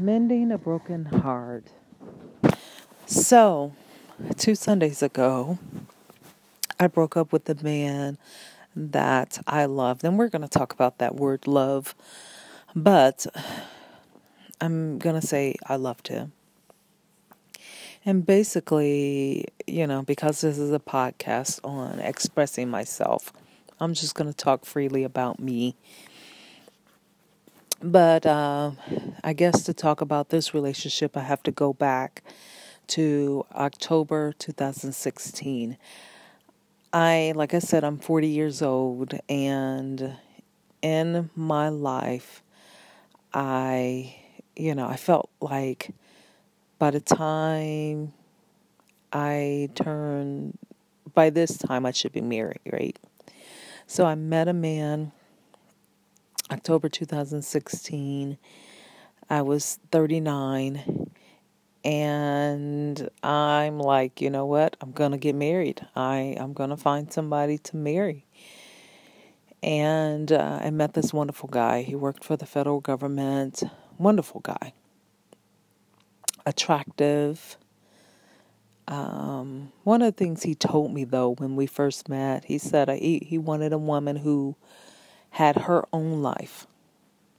Mending a Broken Heart. So, two Sundays ago, I broke up with the man that I loved. And we're going to talk about that word love. But I'm going to say I loved him. And basically, you know, because this is a podcast on expressing myself, I'm just going to talk freely about me but uh, I guess to talk about this relationship, I have to go back to October 2016. I, like I said, I'm 40 years old, and in my life, I, you know, I felt like by the time I turned, by this time, I should be married, right? So I met a man October 2016. I was 39 and I'm like, you know what? I'm going to get married. I I'm going to find somebody to marry. And uh, I met this wonderful guy. He worked for the federal government. Wonderful guy. Attractive. Um, one of the things he told me though when we first met, he said he, he wanted a woman who had her own life,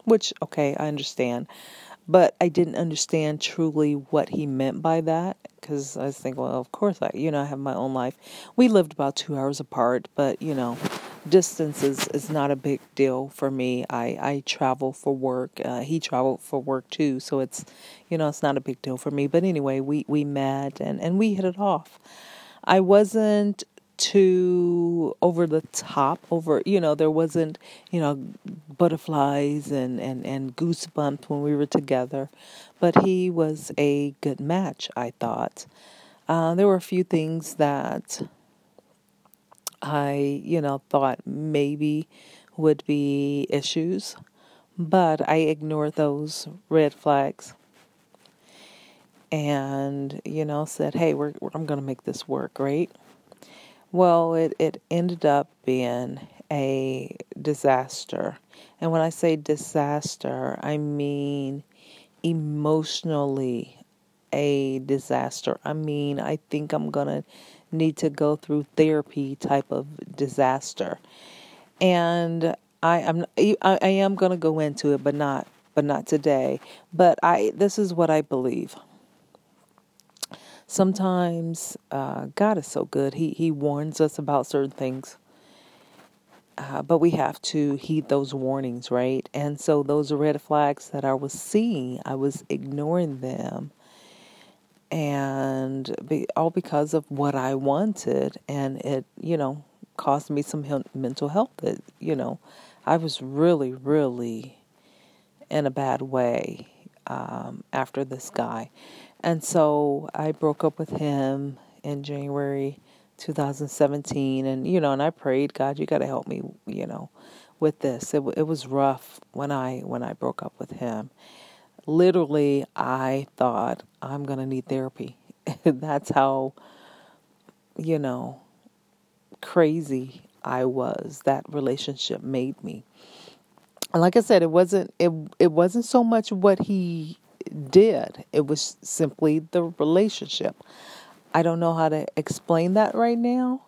which, okay, I understand. But I didn't understand truly what he meant by that because I was thinking, well, of course, I, you know, I have my own life. We lived about two hours apart, but, you know, distance is, is not a big deal for me. I, I travel for work. Uh, he traveled for work too, so it's, you know, it's not a big deal for me. But anyway, we, we met and, and we hit it off. I wasn't too over the top over you know there wasn't you know butterflies and and and goosebumps when we were together. But he was a good match i thought. Uh, there were a few things that i you know thought maybe would be issues but i ignored those red flags and you know said hey we're, i'm going to make this work right well, it, it ended up being a disaster. And when I say disaster, I mean emotionally a disaster. I mean, I think I'm going to need to go through therapy type of disaster. And I am I, I am going to go into it but not but not today. But I this is what I believe sometimes uh, God is so good. He He warns us about certain things, uh, but we have to heed those warnings, right? And so those red flags that I was seeing, I was ignoring them, and be, all because of what I wanted, and it you know caused me some mental health. That you know, I was really really in a bad way um, after this guy. And so I broke up with him in January 2017 and you know and I prayed God you got to help me you know with this. It it was rough when I when I broke up with him. Literally I thought I'm going to need therapy. That's how you know crazy I was. That relationship made me. And like I said it wasn't it it wasn't so much what he did. It was simply the relationship. I don't know how to explain that right now,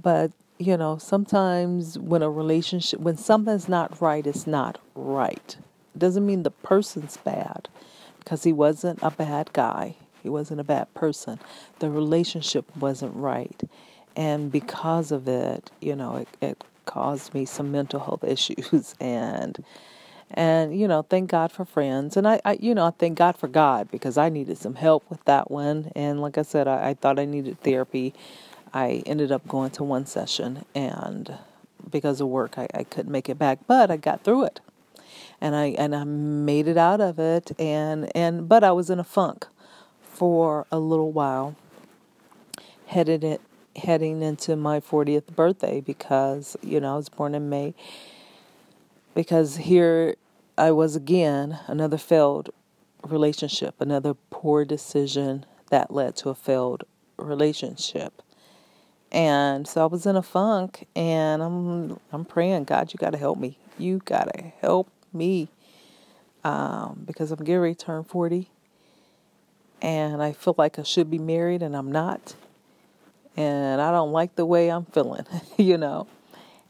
but you know, sometimes when a relationship, when something's not right, it's not right. It doesn't mean the person's bad because he wasn't a bad guy. He wasn't a bad person. The relationship wasn't right. And because of it, you know, it, it caused me some mental health issues and and you know thank god for friends. And I, I, you know i thank god for god because i needed some help with that one. And like i said i, I thought i needed therapy. I ended up going to one session and because of work I, I couldn't make it back but i got through it. And i and i made it out of it. And and but i was in a funk for a little while headed it heading into my 40th birthday because you know i was born in may. Because here I was again another failed relationship, another poor decision that led to a failed relationship. And so I was in a funk and I'm I'm praying, God, you got to help me. You got to help me. um, because I'm getting ready to turn 40 and I feel like I should be married and I'm not. And I don't like the way I'm feeling, you know.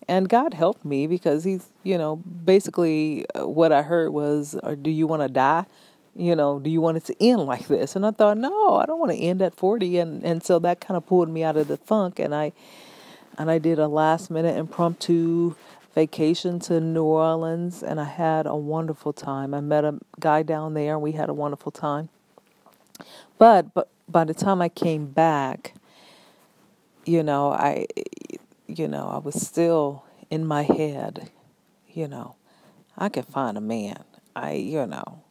And God helped me because He's, you know, basically uh, what I heard was, uh, Do you want to die? You know, do you want it to end like this? And I thought, No, I don't want to end at 40. And, and so that kind of pulled me out of the funk. And I, and I did a last minute impromptu vacation to New Orleans and I had a wonderful time. I met a guy down there and we had a wonderful time. But but by the time I came back, you know, I you know, I was still in my head, you know, I can find a man. I you know,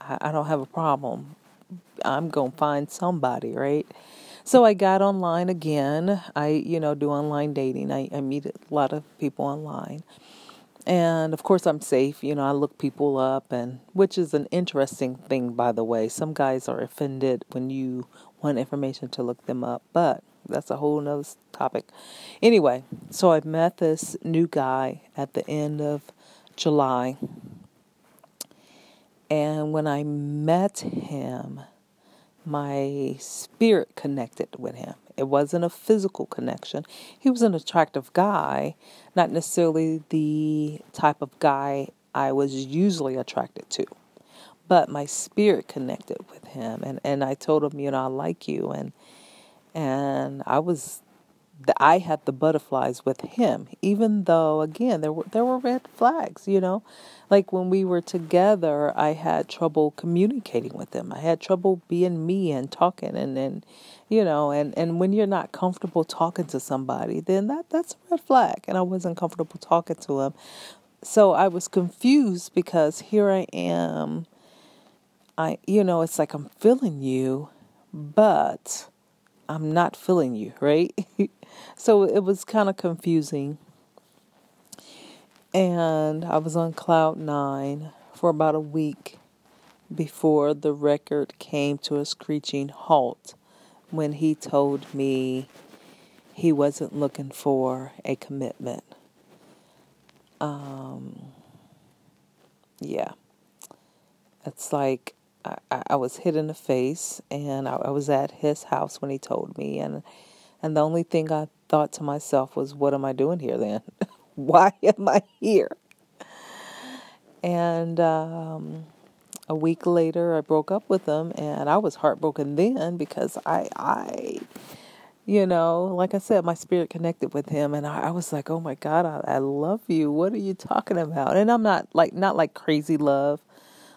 I, I don't have a problem. I'm gonna find somebody, right? So I got online again. I, you know, do online dating. I, I meet a lot of people online. And of course, I'm safe. You know, I look people up, and which is an interesting thing, by the way. Some guys are offended when you want information to look them up, but that's a whole nother topic. Anyway, so I met this new guy at the end of July. And when I met him, my spirit connected with him. It wasn't a physical connection. He was an attractive guy, not necessarily the type of guy I was usually attracted to. But my spirit connected with him and, and I told him, you know, I like you and and I was I had the butterflies with him, even though again there were there were red flags, you know. Like when we were together, I had trouble communicating with him. I had trouble being me and talking and and you know, and and when you're not comfortable talking to somebody, then that that's a red flag. And I wasn't comfortable talking to him. So I was confused because here I am I you know, it's like I'm feeling you, but I'm not feeling you, right? so it was kind of confusing. And I was on cloud nine for about a week before the record came to a screeching halt when he told me he wasn't looking for a commitment. Um, yeah. It's like I, I was hit in the face, and I, I was at his house when he told me, and and the only thing I thought to myself was, "What am I doing here then? Why am I here?" And um, a week later, I broke up with him, and I was heartbroken then because I I you know, like I said, my spirit connected with him, and I, I was like, "Oh my God, I, I, love you. What are you talking about?" And I'm not like not like crazy love,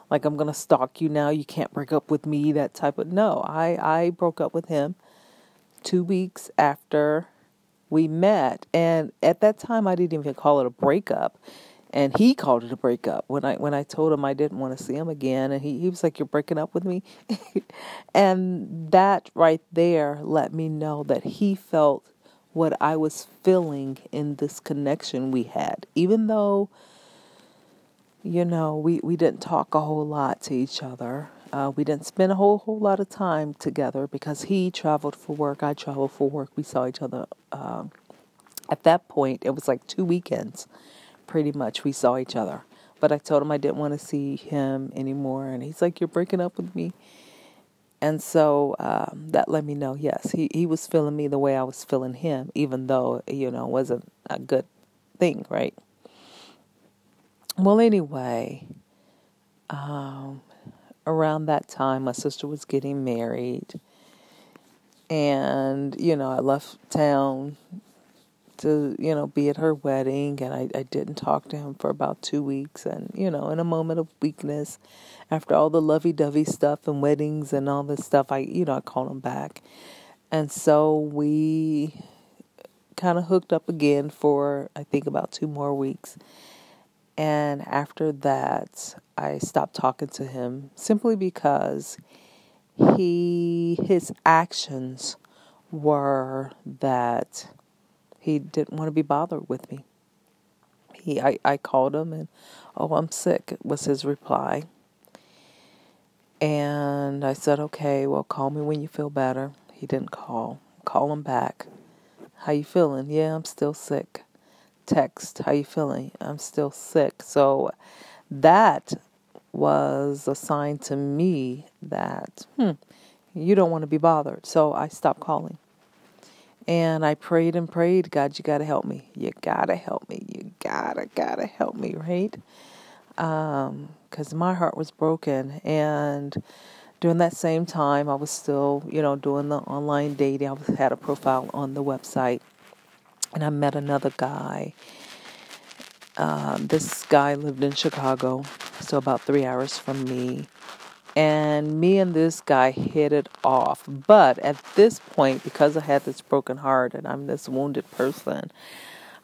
like I'm gonna stalk you now. You can't break up with me. That type of no. I I broke up with him two weeks after we met, and at that time I didn't even call it a breakup, and he called it a breakup when I when I told him I didn't want to see him again, and he he was like, "You're breaking up with me," and that right there let me know that he felt what I was feeling in this connection we had, even though you know, we, we didn't talk a whole lot to each other. Uh, we didn't spend a whole whole lot of time together because he traveled for work, I traveled for work. We saw each other. Um, at that point, it was like two weekends, pretty much. We saw each other, but I told him I didn't want to see him anymore, and he's like, "You're breaking up with me." And so um, that let me know, yes, he he was feeling me the way I was feeling him, even though you know it wasn't a good thing, right? Well, anyway, um, around that time, my sister was getting married. And, you know, I left town to, you know, be at her wedding. And I, I didn't talk to him for about two weeks. And, you know, in a moment of weakness, after all the lovey dovey stuff and weddings and all this stuff, I, you know, I called him back. And so we kind of hooked up again for, I think, about two more weeks. And after that, I stopped talking to him simply because he his actions were that he didn't want to be bothered with me. He I, I called him and oh I'm sick was his reply. And I said, Okay, well call me when you feel better. He didn't call. Call him back. How you feeling? Yeah, I'm still sick text, how you feeling? I'm still sick. So that was a sign to me that, hmm, you don't want to be bothered. So I stopped calling. And I prayed and prayed, God, you got to help me. You got to help me. You got to, got to help me, right? Because um, my heart was broken. And during that same time, I was still, you know, doing the online dating. I had a profile on the website. And I met another guy. Um, this guy lived in Chicago, so about three hours from me and me and this guy hit it off. But at this point, because I had this broken heart and I'm this wounded person,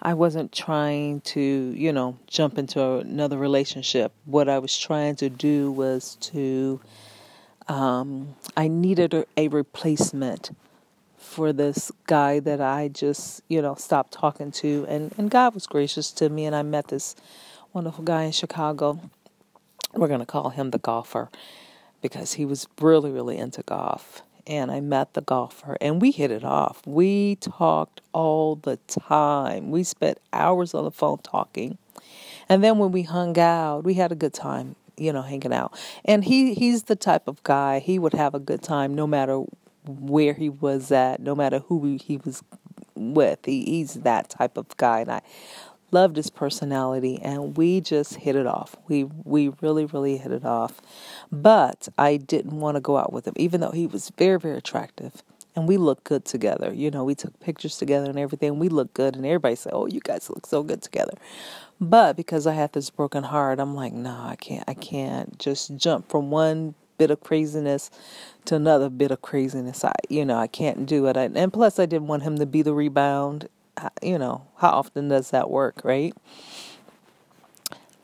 I wasn't trying to, you know, jump into another relationship. What I was trying to do was to, um, I needed a, a replacement for this guy that I just, you know, stopped talking to. And, and God was gracious to me, and I met this wonderful guy in Chicago. We're going to call him the golfer because he was really, really into golf. And I met the golfer and we hit it off. We talked all the time. We spent hours on the phone talking. And then when we hung out, we had a good time, you know, hanging out. And he he's the type of guy, he would have a good time no matter where he was at, no matter who he was with. He, he's that type of guy. And I loved his personality and we just hit it off. We we really really hit it off. But I didn't want to go out with him even though he was very very attractive and we looked good together. You know, we took pictures together and everything. We looked good and everybody said, "Oh, you guys look so good together." But because I had this broken heart, I'm like, "No, nah, I can't I can't just jump from one bit of craziness to another bit of craziness. I, you know, I can't do it. I, and plus, I didn't want him to be the rebound you know, how often does that work, right?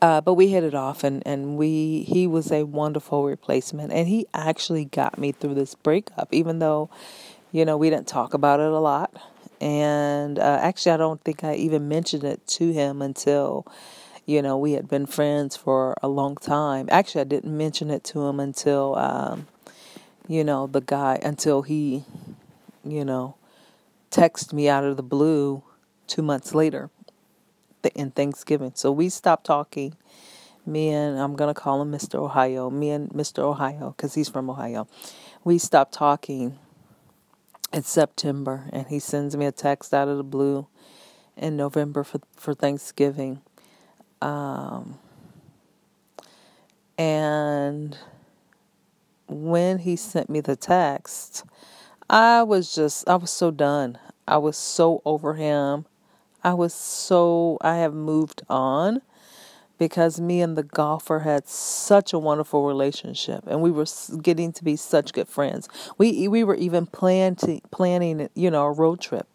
Uh, but we hit it off, and, and we he was a wonderful replacement, and he actually got me through this breakup, even though, you know, we didn't talk about it a lot, and uh, actually, I don't think I even mentioned it to him until, you know, we had been friends for a long time. Actually, I didn't mention it to him until, um, you know, the guy until he, you know, texted me out of the blue two months later in Thanksgiving. So we stopped talking. Me and I'm going to call him Mr. Ohio. Me and Mr. Ohio, because he's from Ohio. We stopped talking in September, and he sends me a text out of the blue in November for, for Thanksgiving. Um, and when he sent me the text, I was just, I was so done. I was so over him. I was so, I have moved on because me and the golfer had such a wonderful relationship and we were getting to be such good friends. We, we were even planning planning, you know, a road trip.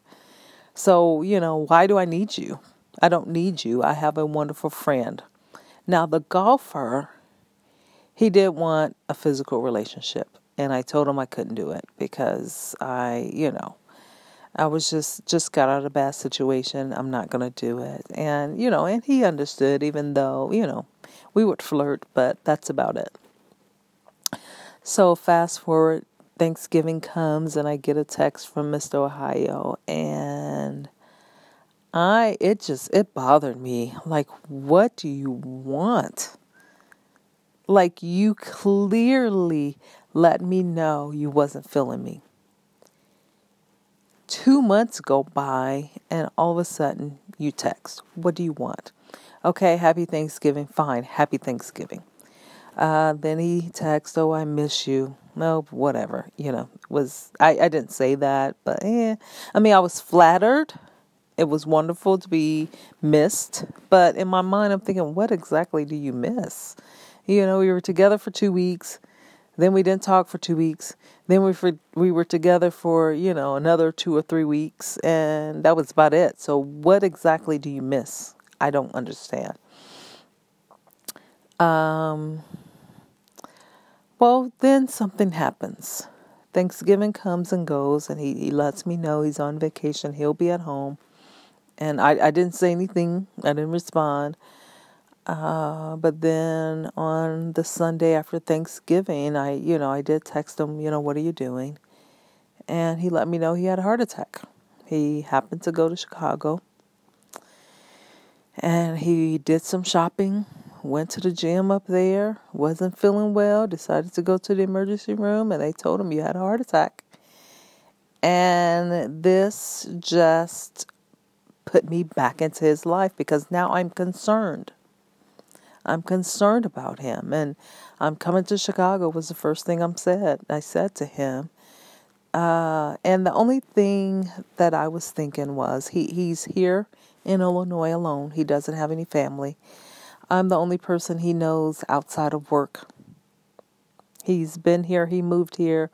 So, you know, why do I need you? I don't need you. I have a wonderful friend. Now, the golfer, he did want a physical relationship and I told him I couldn't do it because I, you know, I was just just got out of a bad situation. I'm not going to do it. And, you know, and he understood even though, you know, we would flirt, but that's about it. So fast forward Thanksgiving comes and I get a text from Mr. Ohio and I it just it bothered me. Like what do you want? Like you clearly let me know you wasn't feeling me. Two months go by, and all of a sudden you text, What do you want? Okay, happy Thanksgiving. Fine, happy Thanksgiving. Uh, then he texts, Oh, I miss you. No, whatever. You know, was I, I didn't say that, but yeah. I mean, I was flattered. It was wonderful to be missed, but in my mind, I'm thinking, what exactly do you miss? You know, we were together for two weeks. Then we didn't talk for two weeks. Then we for, we were together for you know another two or three weeks, and that was about it. So what exactly do you miss? I don't understand. Um. Well, then something happens. Thanksgiving comes and goes, and he, he lets me know he's on vacation. He'll be at home. And I, I didn't say anything, I didn't respond. Uh, but then on the Sunday after Thanksgiving, I, you know, I did text him, you know, what are you doing? And he let me know he had a heart attack. He happened to go to Chicago and he did some shopping went to the gym up there, wasn't feeling well, decided to go to the emergency room, and they told him you had a heart attack. And this just put me back into his life because now I'm concerned. I'm concerned about him. And I'm coming to Chicago was the first thing I'm said. I said to him. Uh, and the only thing that I was thinking was he, he's here in Illinois alone. He doesn't have any family. I'm the only person he knows outside of work. He's been here. He moved here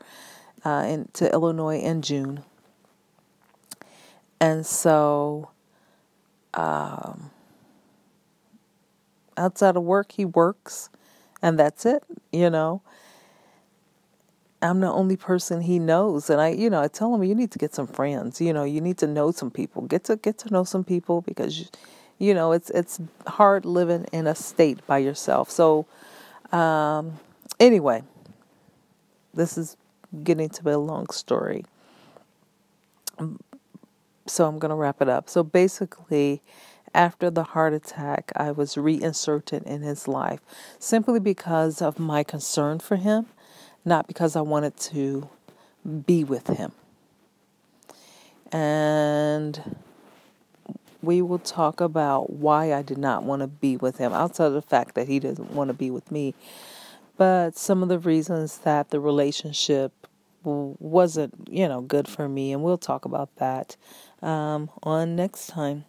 uh, in, to Illinois in June. And so, um, outside of work, he works, and that's it, you know. I'm the only person he knows, and I, you know, I tell him you need to get some friends. You know, you need to know some people. Get to get to know some people because, you, you know, it's it's hard living in a state by yourself. So, um, anyway, this is getting to be a long story. So I'm going to wrap it up. So basically, after the heart attack, I was reinserted in his life simply because of my concern for him, not because I wanted to be with him. And we will talk about why I did not want to be with him, outside of the fact that he doesn't want to be with me. But some of the reasons that the relationship wasn't, you know, good for me, and we'll talk about that um, on next time.